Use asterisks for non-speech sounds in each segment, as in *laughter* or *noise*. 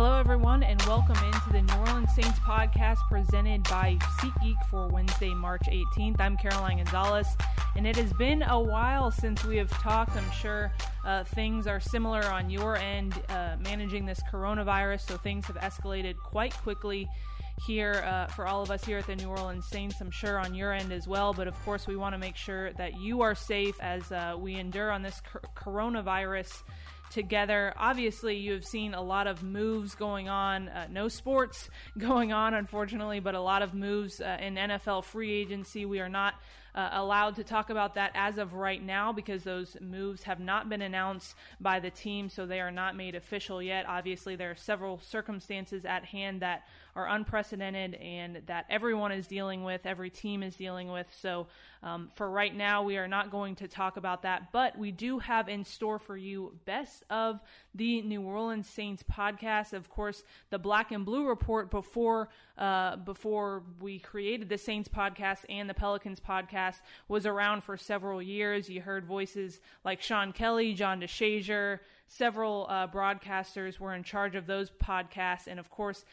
Hello, everyone, and welcome into the New Orleans Saints podcast presented by SeatGeek for Wednesday, March 18th. I'm Caroline Gonzalez, and it has been a while since we have talked. I'm sure uh, things are similar on your end uh, managing this coronavirus, so things have escalated quite quickly here uh, for all of us here at the New Orleans Saints. I'm sure on your end as well, but of course, we want to make sure that you are safe as uh, we endure on this coronavirus together. Obviously, you have seen a lot of moves going on. Uh, no sports *laughs* going on, unfortunately, but a lot of moves uh, in NFL free agency. We are not uh, allowed to talk about that as of right now because those moves have not been announced by the team, so they are not made official yet. Obviously, there are several circumstances at hand that are unprecedented and that everyone is dealing with, every team is dealing with. So, um, for right now, we are not going to talk about that, but we do have in store for you Best of the New Orleans Saints podcast. Of course, the Black and Blue report before uh, before we created the Saints podcast and the Pelicans podcast was around for several years. You heard voices like Sean Kelly, John DeShazier, several uh, broadcasters were in charge of those podcasts, and of course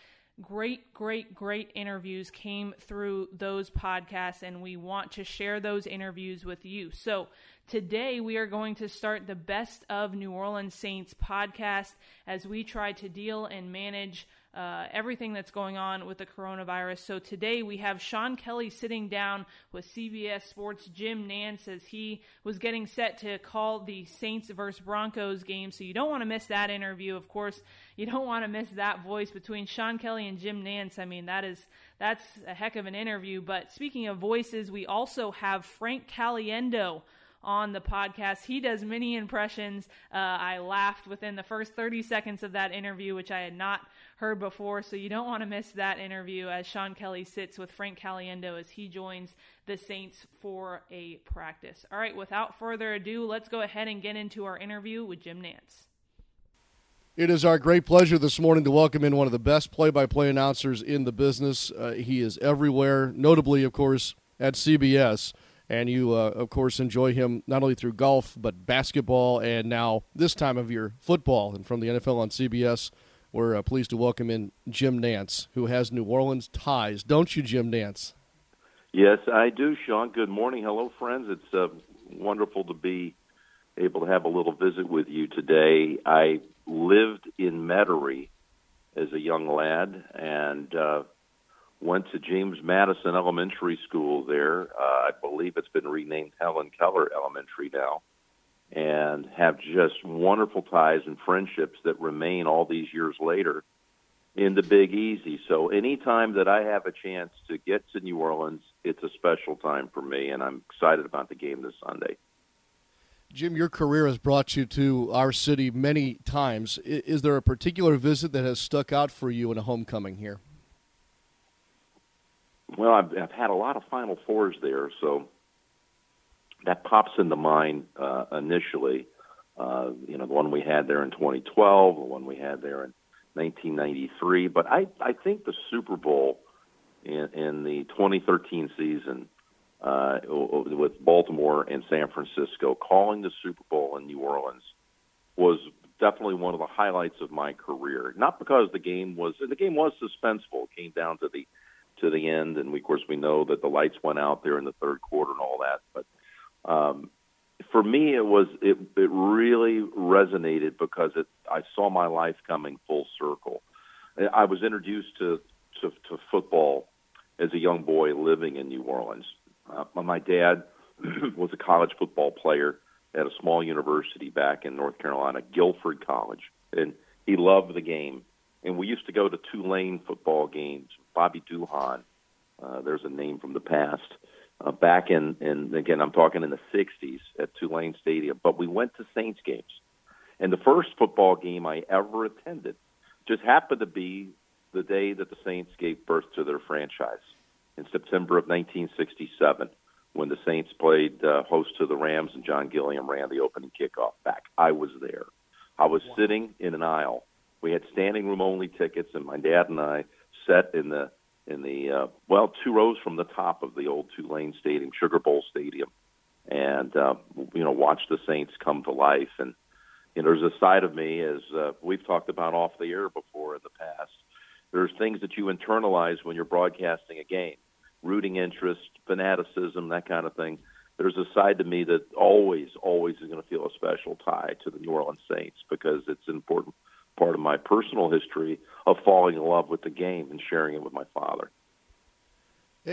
great, great, great interviews came through those podcasts, and we want to share those interviews with you. So, today we are going to start the Best of New Orleans Saints podcast as we try to deal and manage uh, everything that's going on with the coronavirus. So today we have Sean Kelly sitting down with CBS Sports Jim Nantz as he was getting set to call the Saints versus Broncos game. So you don't want to miss that interview. Of course, you don't want to miss that voice between Sean Kelly and Jim Nantz. I mean, that is that's a heck of an interview. But speaking of voices, we also have Frank Caliendo on the podcast. He does many impressions. Uh, I laughed within the first 30 seconds of that interview, which I had not heard before. So you don't want to miss that interview as Sean Kelly sits with Frank Caliendo as he joins the Saints for a practice. All right, without further ado, let's go ahead and get into our interview with Jim Nantz. It is our great pleasure this morning to welcome in one of the best play by play announcers in the business. Uh, he is everywhere, notably, of course, at CBS and you, uh, of course, enjoy him not only through golf but basketball, and now this time of year football. And from the NFL on CBS, we're uh, pleased to welcome in Jim Nantz, who has New Orleans ties, don't you, Jim Nantz? Yes, I do, Sean. Good morning, hello, friends. It's uh, wonderful to be able to have a little visit with you today. I lived in Metairie as a young lad, and uh, went to James Madison Elementary School there. Uh, I believe it's been renamed Helen Keller Elementary now, and have just wonderful ties and friendships that remain all these years later in the Big Easy. So anytime that I have a chance to get to New Orleans, it's a special time for me, and I'm excited about the game this Sunday. Jim, your career has brought you to our city many times. Is there a particular visit that has stuck out for you in a homecoming here? Well, I've, I've had a lot of Final Fours there, so that pops into mind uh, initially. Uh, you know, the one we had there in 2012, the one we had there in 1993. But I, I think the Super Bowl in, in the 2013 season uh, with Baltimore and San Francisco, calling the Super Bowl in New Orleans was definitely one of the highlights of my career. Not because the game was the game was suspenseful; it came down to the to the end. And we, of course, we know that the lights went out there in the third quarter and all that. But um, for me, it was it it really resonated because it I saw my life coming full circle. I was introduced to to, to football as a young boy living in New Orleans. Uh, my dad *clears throat* was a college football player at a small university back in North Carolina, Guilford College, and he loved the game. And we used to go to Tulane football games Bobby Duhon. Uh, there's a name from the past. Uh, back in, in, again, I'm talking in the 60s at Tulane Stadium. But we went to Saints games. And the first football game I ever attended just happened to be the day that the Saints gave birth to their franchise in September of 1967 when the Saints played uh, host to the Rams and John Gilliam ran the opening kickoff back. I was there. I was wow. sitting in an aisle. We had standing room only tickets, and my dad and I sat in the in the uh, well two rows from the top of the old Tulane Stadium, Sugar Bowl Stadium, and uh, you know watch the Saints come to life. And you know, there's a side of me as uh, we've talked about off the air before in the past. There's things that you internalize when you're broadcasting a game, rooting interest, fanaticism, that kind of thing. There's a side to me that always, always is going to feel a special tie to the New Orleans Saints because it's an important part of my personal history of falling in love with the game and sharing it with my father.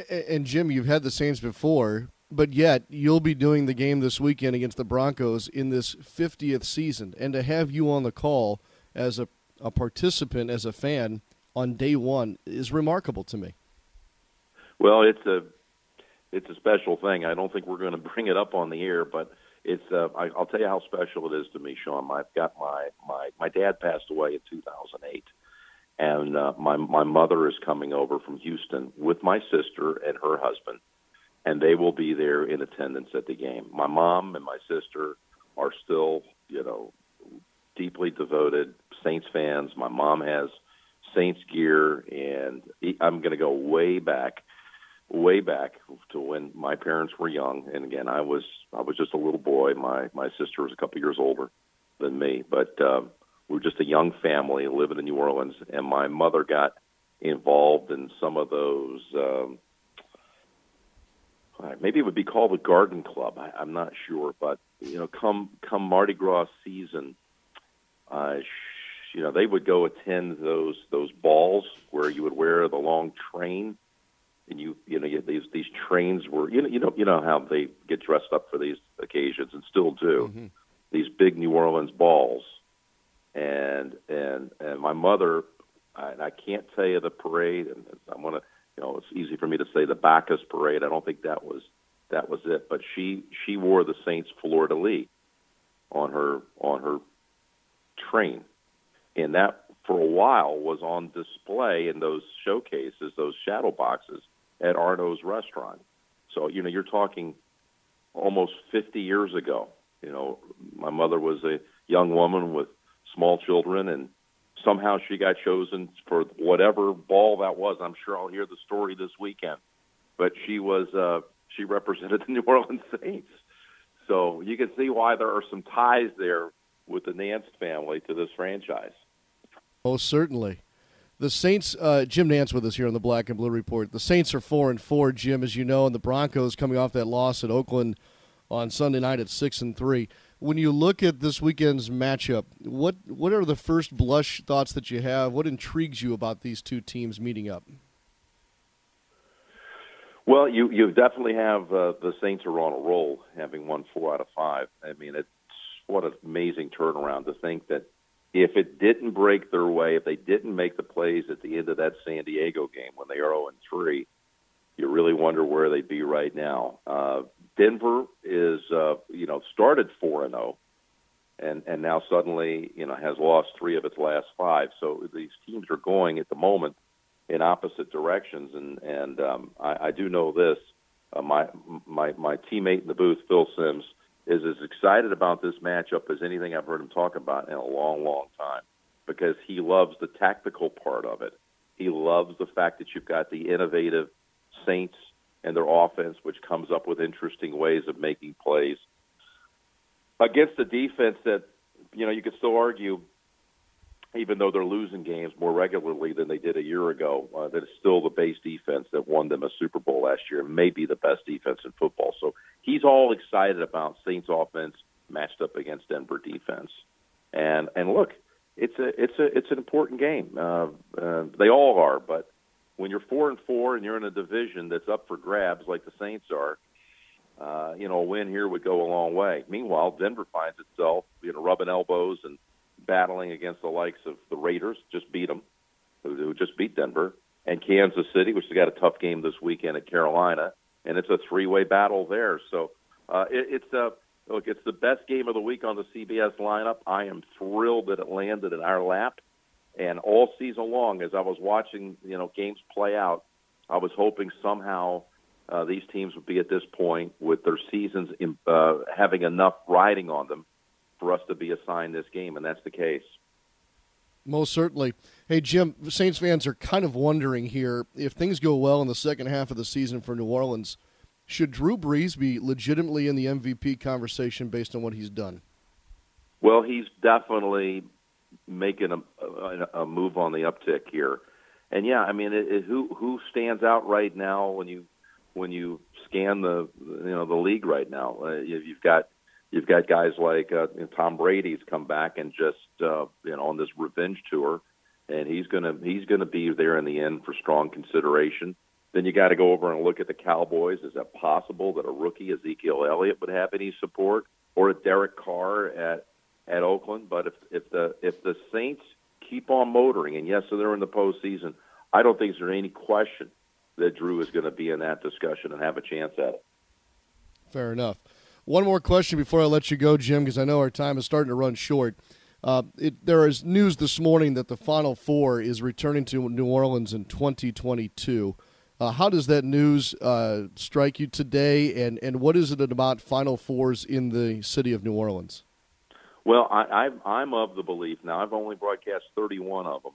And Jim, you've had the Saints before, but yet you'll be doing the game this weekend against the Broncos in this 50th season. And to have you on the call as a, a participant, as a fan on day one is remarkable to me. Well, it's a it's a special thing. I don't think we're going *laughs* to bring it up on the air, but it's uh, I, I'll tell you how special it is to me, Sean. I've got my my my dad passed away in 2008, and uh, my my mother is coming over from Houston with my sister and her husband, and they will be there in attendance at the game. My mom and my sister are still, you know, deeply devoted Saints fans. My mom has Saints gear, and I'm going to go way back way back to when my parents were young. And again I was I was just a little boy. My my sister was a couple years older than me but uh we were just a young family living in New Orleans. And my mother got involved in some of those um maybe it would be called the garden club. I, I'm not sure but you know come come Mardi Gras season uh you know they would go attend those those balls where you would wear the long train and you you know you, these these trains were you know you know you know how they get dressed up for these occasions and still do. Mm-hmm. these big New Orleans balls. And and and my mother I, I can't tell you the parade and I want to you know it's easy for me to say the Bacchus parade. I don't think that was that was it. But she she wore the Saints de lis on her on her train. And that for a while was on display in those showcases, those shadow boxes at Arnaud's restaurant. So, you know, you're talking almost 50 years ago. You know, my mother was a young woman with small children, and somehow she got chosen for whatever ball that was. I'm sure I'll hear the story this weekend. But she was, uh, she represented the *laughs* New Orleans Saints. So you can see why there are some ties there with the Nantz family to this franchise. Most certainly. The Saints, uh, Jim Nantz with us here on the Black and Blue Report. The Saints are four and four, Jim, as you know, and the Broncos coming off that loss at Oakland on Sunday night at six and three. When you look at this weekend's matchup, what what are the first blush thoughts that you have? What intrigues you about these two teams meeting up? Well, you you definitely have uh, the Saints are on a roll, having won four out of five. I mean, it's what an amazing turnaround to think that if it didn't break their way, if they didn't make the plays at the end of that San Diego game when they are 0 and 3, you really wonder where they'd be right now. Uh, Denver is, uh, you know, started 4 and 0, and and now suddenly, you know, has lost three of its last five. So these teams are going at the moment in opposite directions, and and um, I, I do know this. Uh, my my my teammate in the booth, Phil Simms is as excited about this matchup as anything I've heard him talk about in a long, long time because he loves the tactical part of it. He loves the fact that you've got the innovative Saints and their offense, which comes up with interesting ways of making plays against a defense that, you know, you could still argue even though they're losing games more regularly than they did a year ago, uh, that is still the base defense that won them a Super Bowl last year, maybe the best defense in football. So he's all excited about Saints offense matched up against Denver defense. And and look, it's a it's a it's an important game. Uh, uh, they all are, but when you're four and four and you're in a division that's up for grabs like the Saints are, uh, you know, a win here would go a long way. Meanwhile, Denver finds itself you know rubbing elbows and battling against the likes of the Raiders, just beat them, who, who just beat Denver, and Kansas City, which has got a tough game this weekend at Carolina, and it's a three-way battle there. So uh, it, it's a look, it's the best game of the week on the CBS lineup. I am thrilled that it landed in our lap, and all season long, as I was watching, you know, games play out, I was hoping somehow. Uh, these teams would be at this point with their seasons in, uh, having enough riding on them for us to be assigned this game, and that's the case. Most certainly. Hey, Jim, Saints fans are kind of wondering here if things go well in the second half of the season for New Orleans, should Drew Brees be legitimately in the MVP conversation based on what he's done? Well, he's definitely making a, a, a move on the uptick here. And yeah, I mean, it, it, who who stands out right now when you when you scan the you know the league right now? Uh, you've got you've got guys like uh, you know, Tom Brady's come back and just uh, you know on this revenge tour, and he's gonna he's gonna be there in the end for strong consideration. Then you got to go over and look at the Cowboys. Is it possible that a rookie Ezekiel Elliott would have any support, or a Derek Carr at at Oakland? But if if the if the Saints keep on motoring, and yes, so they're in the postseason, I don't think there's any question that Drew is going to be in that discussion and have a chance at it. Fair enough. One more question before I let you go, Jim, because I know our time is starting to run short. Uh, it, there is news this morning that the Final Four is returning to New Orleans in 2022. Uh, how does that news uh, strike you today, and, and what is it about Final Fours in the city of New Orleans? Well, I, I, I'm of the belief now. I've only broadcast 31 of them,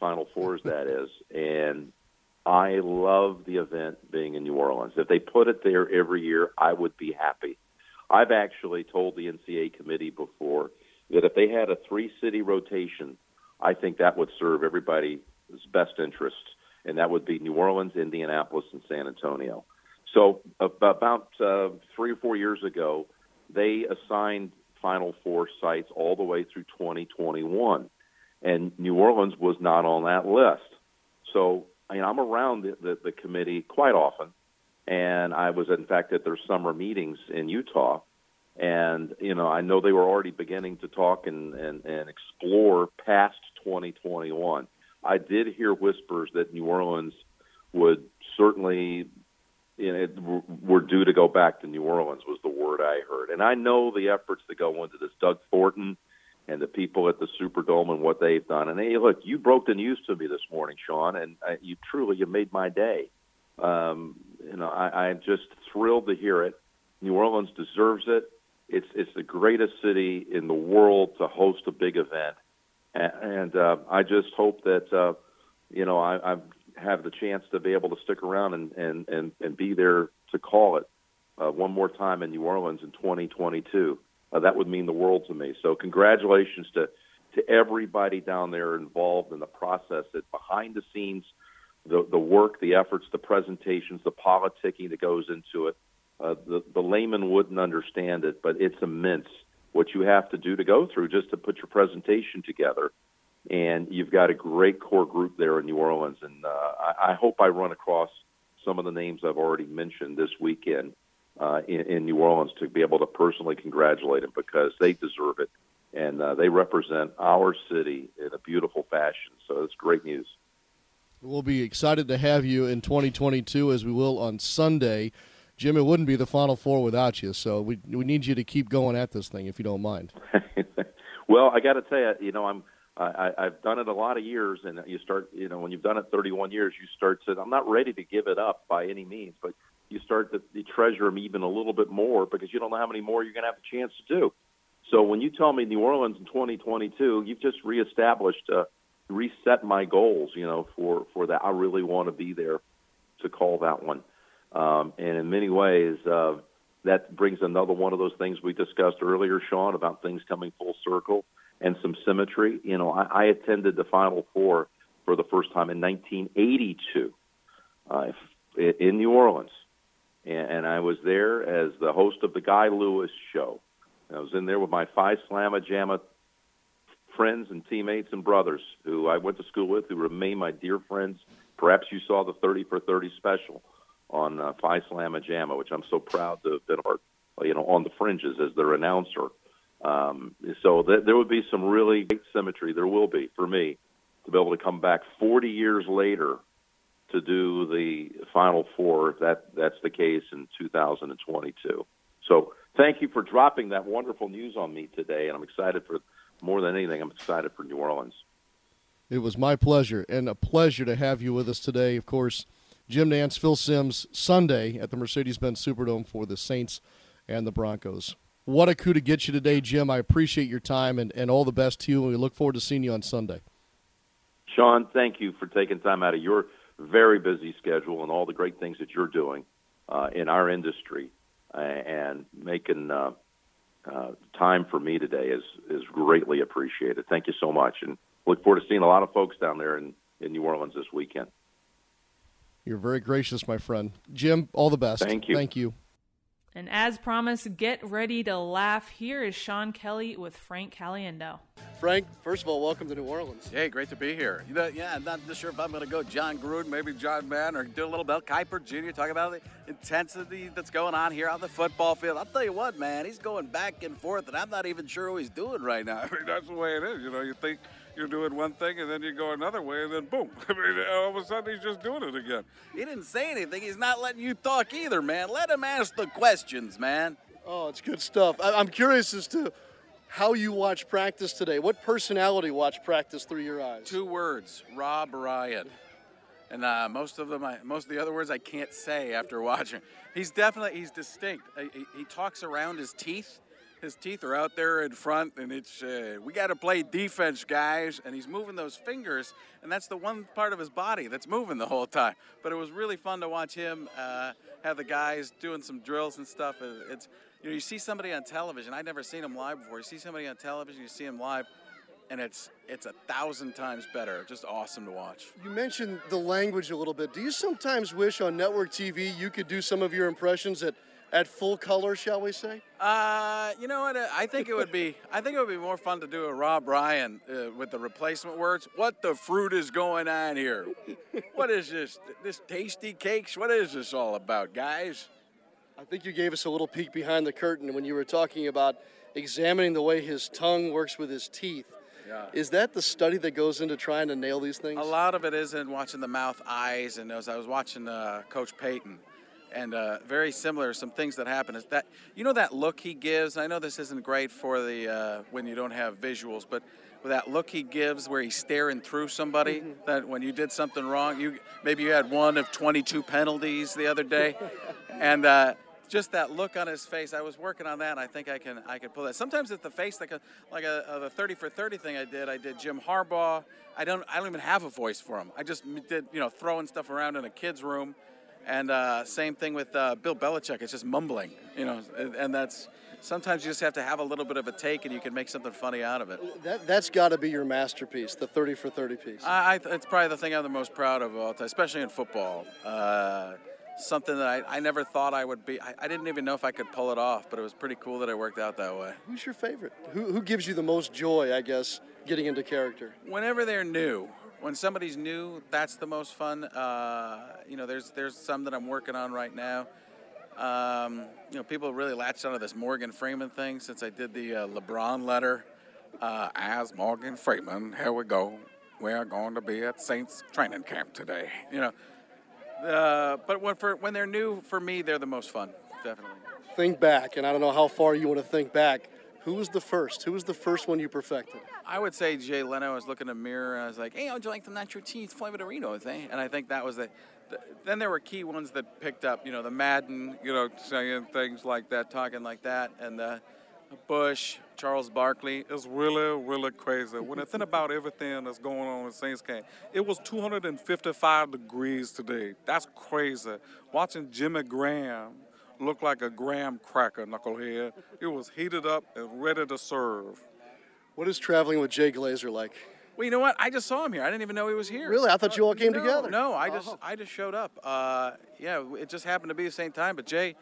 Final Fours, *laughs* that is, and I love the event being in New Orleans. If they put it there every year, I would be happy. I've actually told the NCAA committee before that if they had a three-city rotation, I think that would serve everybody's best interests and that would be New Orleans, Indianapolis, and San Antonio. So about uh, three or four years ago, they assigned Final Four sites all the way through 2021, and New Orleans was not on that list. So I mean, I'm around the, the, the committee quite often, and I was in fact at their summer meetings in Utah, and you know I know they were already beginning to talk and and, and explore past 2021. I did hear whispers that New Orleans would certainly you know, were due to go back to New Orleans was the word I heard. And I know the efforts that go into this. Doug Thornton and the people at the Superdome and what they've done. And hey, look, you broke the news to me this morning, Sean, and I, you truly you made my day. Um, you know, I, I'm just thrilled to hear it. New Orleans deserves it. It's it's the greatest city in the world to host a big event, and uh, I just hope that uh, you know I, I have the chance to be able to stick around and and and, and be there to call it uh, one more time in New Orleans in 2022. Uh, that would mean the world to me. So congratulations to to everybody down there involved in the process. That behind the scenes, the the work, the efforts, the presentations, the politicking that goes into it. Uh, the the layman wouldn't understand it, but it's immense what you have to do to go through just to put your presentation together. And you've got a great core group there in New Orleans, and uh, I, I hope I run across some of the names I've already mentioned this weekend uh, in, in New Orleans to be able to personally congratulate them because they deserve it, and uh, they represent our city in a beautiful fashion. So it's great news. We'll be excited to have you in 2022 as we will on Sunday. Jim, it wouldn't be the Final Four without you. So we we need you to keep going at this thing if you don't mind. *laughs* well, I got to tell you, you know, I'm I, I've done it a lot of years, and you start, you know, when you've done it 31 years, you start to. I'm not ready to give it up by any means, but you start to treasure them even a little bit more because you don't know how many more you're going to have a chance to do. So when you tell me New Orleans in 2022, you've just reestablished, uh, reset my goals. You know, for for that, I really want to be there to call that one. Um, and in many ways, uh, that brings another one of those things we discussed earlier, Sean, about things coming full circle and some symmetry. You know, I, I attended the Final Four for the first time in 1982 uh, in New Orleans, and, and I was there as the host of the Guy Lewis Show. I was in there with my Phi Slamma Jamma friends and teammates and brothers who I went to school with, who remain my dear friends. Perhaps you saw the 30 for 30 special on uh, Phi Slamma Jamma, which I'm so proud to have been you know, on the fringes as their announcer. Um, so th- there would be some really great symmetry. There will be for me to be able to come back 40 years later to do the Final Four. If that that's the case in 2022. So thank you for dropping that wonderful news on me today, and I'm excited for more than anything. I'm excited for New Orleans. It was my pleasure and a pleasure to have you with us today. Of course, Jim Nantz, Phil Simms, Sunday at the Mercedes Benz Superdome for the Saints and the Broncos. What a coup to get you today, Jim. I appreciate your time and, and all the best to you, and we look forward to seeing you on Sunday. Sean, thank you for taking time out of your very busy schedule and all the great things that you're doing uh, in our industry and making uh, uh, time for me today is is greatly appreciated. Thank you so much, and look forward to seeing a lot of folks down there in, in New Orleans this weekend. You're very gracious, my friend. Jim, all the best. Thank you. Thank you. And as promised, get ready to laugh. Here is Sean Kelly with Frank Caliendo. Frank, first of all, welcome to New Orleans. Hey, great to be here. You know, yeah, I'm not sure if I'm going to go Jon Gruden, maybe John Madden, or do a little Mel Kiper Jr. Talk about the intensity that's going on here on the football field. I'll tell you what, man, he's going back and forth, and I'm not even sure who he's doing right now. *laughs* I mean, that's the way it is. You know, you think you're doing one thing and then you go another way and then boom. *laughs* I mean, all of a sudden he's just doing it again. He didn't say anything. He's not letting you talk either, man. Let him ask the questions, man. Oh, it's good stuff. I- I'm curious as to how you watch practice today. What personality watch practice through your eyes? Two words: Rob Ryan. And uh, most of them, I, most of the other words, I can't say after *laughs* watching. He's definitely he's distinct. He, he, he talks around his teeth. His teeth are out there in front, and it's uh, we got to play defense, guys. And he's moving those fingers, and that's the one part of his body that's moving the whole time. But it was really fun to watch him uh, have the guys doing some drills and stuff. It's you know you see somebody on television. I'd never seen him live before. You see somebody on television, you see him live, and it's it's a thousand times better. Just awesome to watch. You mentioned the language a little bit. Do you sometimes wish on network TV you could do some of your impressions at, at full color, shall we say? Uh, you know what? I think it would be. I think it would be more fun to do a Rob Ryan uh, with the replacement words. What the fruit is going on here? What is this? This tasty cakes? What is this all about, guys? I think you gave us a little peek behind the curtain when you were talking about examining the way his tongue works with his teeth. Yeah. Is that the study that goes into trying to nail these things? A lot of it is in watching the mouth, eyes, and those. I was watching uh, Coach Payton, and uh, very similar. Some things that happen is that you know that look he gives. I know this isn't great for the uh, when you don't have visuals, but with that look he gives where he's staring through somebody. That when you did something wrong, you maybe you had one of 22 penalties the other day, *laughs* and. Uh, just that look on his face. I was working on that. And I think I can I can pull that. Sometimes it's the face like a like a, a the 30 for 30 thing I did. I did Jim Harbaugh. I don't I don't even have a voice for him. I just did you know throwing stuff around in a kid's room, and uh, same thing with uh, Bill Belichick. It's just mumbling, you know, and, that's sometimes you just have to have a little bit of a take and you can make something funny out of it. That, that's got to be your masterpiece, the 30 for 30 piece. I, I, it's probably the thing I'm the most proud of, all time, especially in football. Uh, something that I, I never thought I would be. I, I didn't even know if I could pull it off, but it was pretty cool that it worked out that way. Who's your favorite? Who, who gives you the most joy, I guess, getting into character? Whenever they're new, when somebody's new, that's the most fun. Uh, you know, there's there's some that I'm working on right now. Um, you know, people really latched onto this Morgan Freeman thing since I did the uh, LeBron letter. Uh, as Morgan Freeman, here we go. We are going to be at Saints training camp today. You know, uh, but when for when they're new, for me, they're the most fun. Definitely. Think back, and I don't know how far you want to think back. Who was the first? Who was the first one you perfected? I would say Jay Leno. I was looking in the mirror and I was like, "Hey, how'd you like the nacho cheese flavor Doritos?" Eh? And I think that was the, the. Then there were key ones that picked up. You know, the Madden. You know, saying things like that, talking like that, and uh, Bush, Charles Barkley. It's really, really crazy. When I think about everything that's going on in Saints camp, it was 255 degrees today. That's crazy. Watching Jimmy Graham look like a graham cracker, knucklehead. It was heated up and ready to serve. What is traveling with Jay Glazer like? Well, you know what? I just saw him here. I didn't even know he was here. Really? I thought you all came no, together. No, I just Oh. I just showed up. Uh, yeah, it just happened to be the same time. But Jay,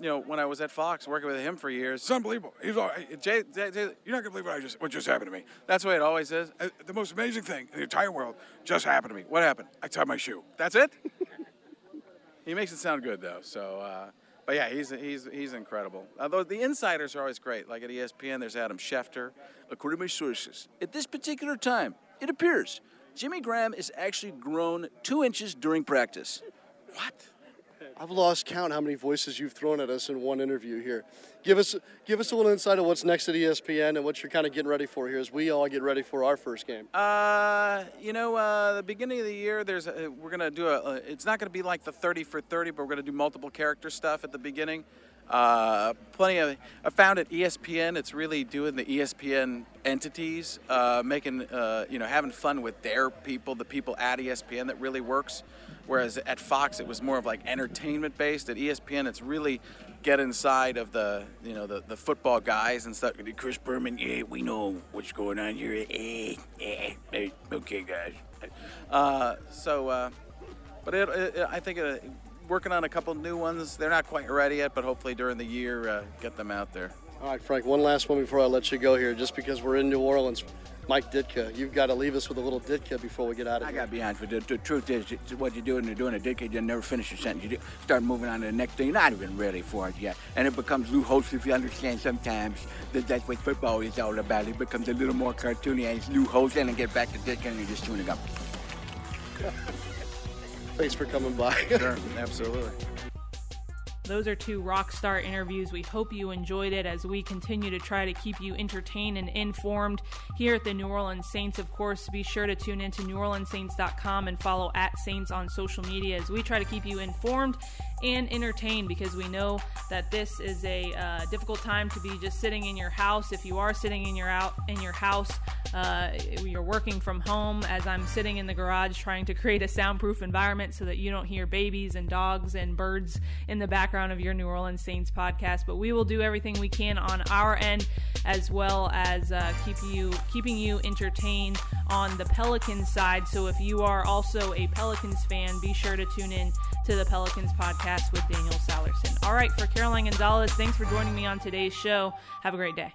you know, when I was at Fox working with him for years, It's unbelievable. He's all, Jay, Jay, Jay, you're not gonna believe what I just what just happened to me. that's the way it always is. Uh, the most amazing thing in the entire world just happened to me. What happened? I tied my shoe. That's it. *laughs* he makes it sound good though. So, uh, but yeah, he's he's he's incredible. Although the insiders are always great. Like at ESPN, there's Adam Schefter. According to my sources, at this particular time, it appears Jimmy Graham is actually grown two inches during practice. What? I've lost count how many voices you've thrown at us in one interview here. Give us give us a little insight of what's next at ESPN and what you're kind of getting ready for here as we all get ready for our first game. Uh, you know, uh, the beginning of the year, there's a, we're gonna do a. a it's not gonna be like the 30 for 30, but we're gonna do multiple character stuff at the beginning. Uh, plenty of. I found at ESPN, it's really doing the ESPN entities, uh, making uh, you know having fun with their people, the people at ESPN that really works. Whereas at Fox, it was more of like entertainment based. At ESPN, it's really get inside of the you know the, the football guys and stuff. Chris Berman, yeah, we know what's going on here. Eh, eh, eh, okay, guys. Uh, so, uh, but it, it, I think uh, working on a couple new ones. They're not quite ready yet, but hopefully during the year, uh, get them out there. All right, Frank. One last one before I let you go here. Just because we're in New Orleans, Mike Ditka, you've got to leave us with a little Ditka before we get out of I here. got to be honest with you. The, the truth is, what you're doing, you're doing a Ditka, you never finish a sentence. You start moving on to the next thing. You're not even ready for it yet. And it becomes loose if you understand sometimes that that's what football is all about. It becomes a little more cartoony and it's loose and then get back to Ditka and you're just tuning up. *laughs* Thanks for coming by. Sure, absolutely. Those are two rock star interviews. We hope you enjoyed it as we continue to try to keep you entertained and informed here at the New Orleans Saints. Of course, be sure to tune in to NewOrleansSaints.com and follow at Saints on social media as we try to keep you informed and entertained because we know that this is a uh, difficult time to be just sitting in your house. If you are sitting in your out in your house, uh, you're working from home. As I'm sitting in the garage trying to create a soundproof environment so that you don't hear babies and dogs and birds in the background of your New Orleans Saints podcast. But we will do everything we can on our end as well as uh, keep you keeping you entertained on the Pelicans side. So if you are also a Pelicans fan, be sure to tune in to the Pelicans podcast with Daniel Sallerson. All right, for Caroline Gonzalez, thanks for joining me on today's show. Have a great day.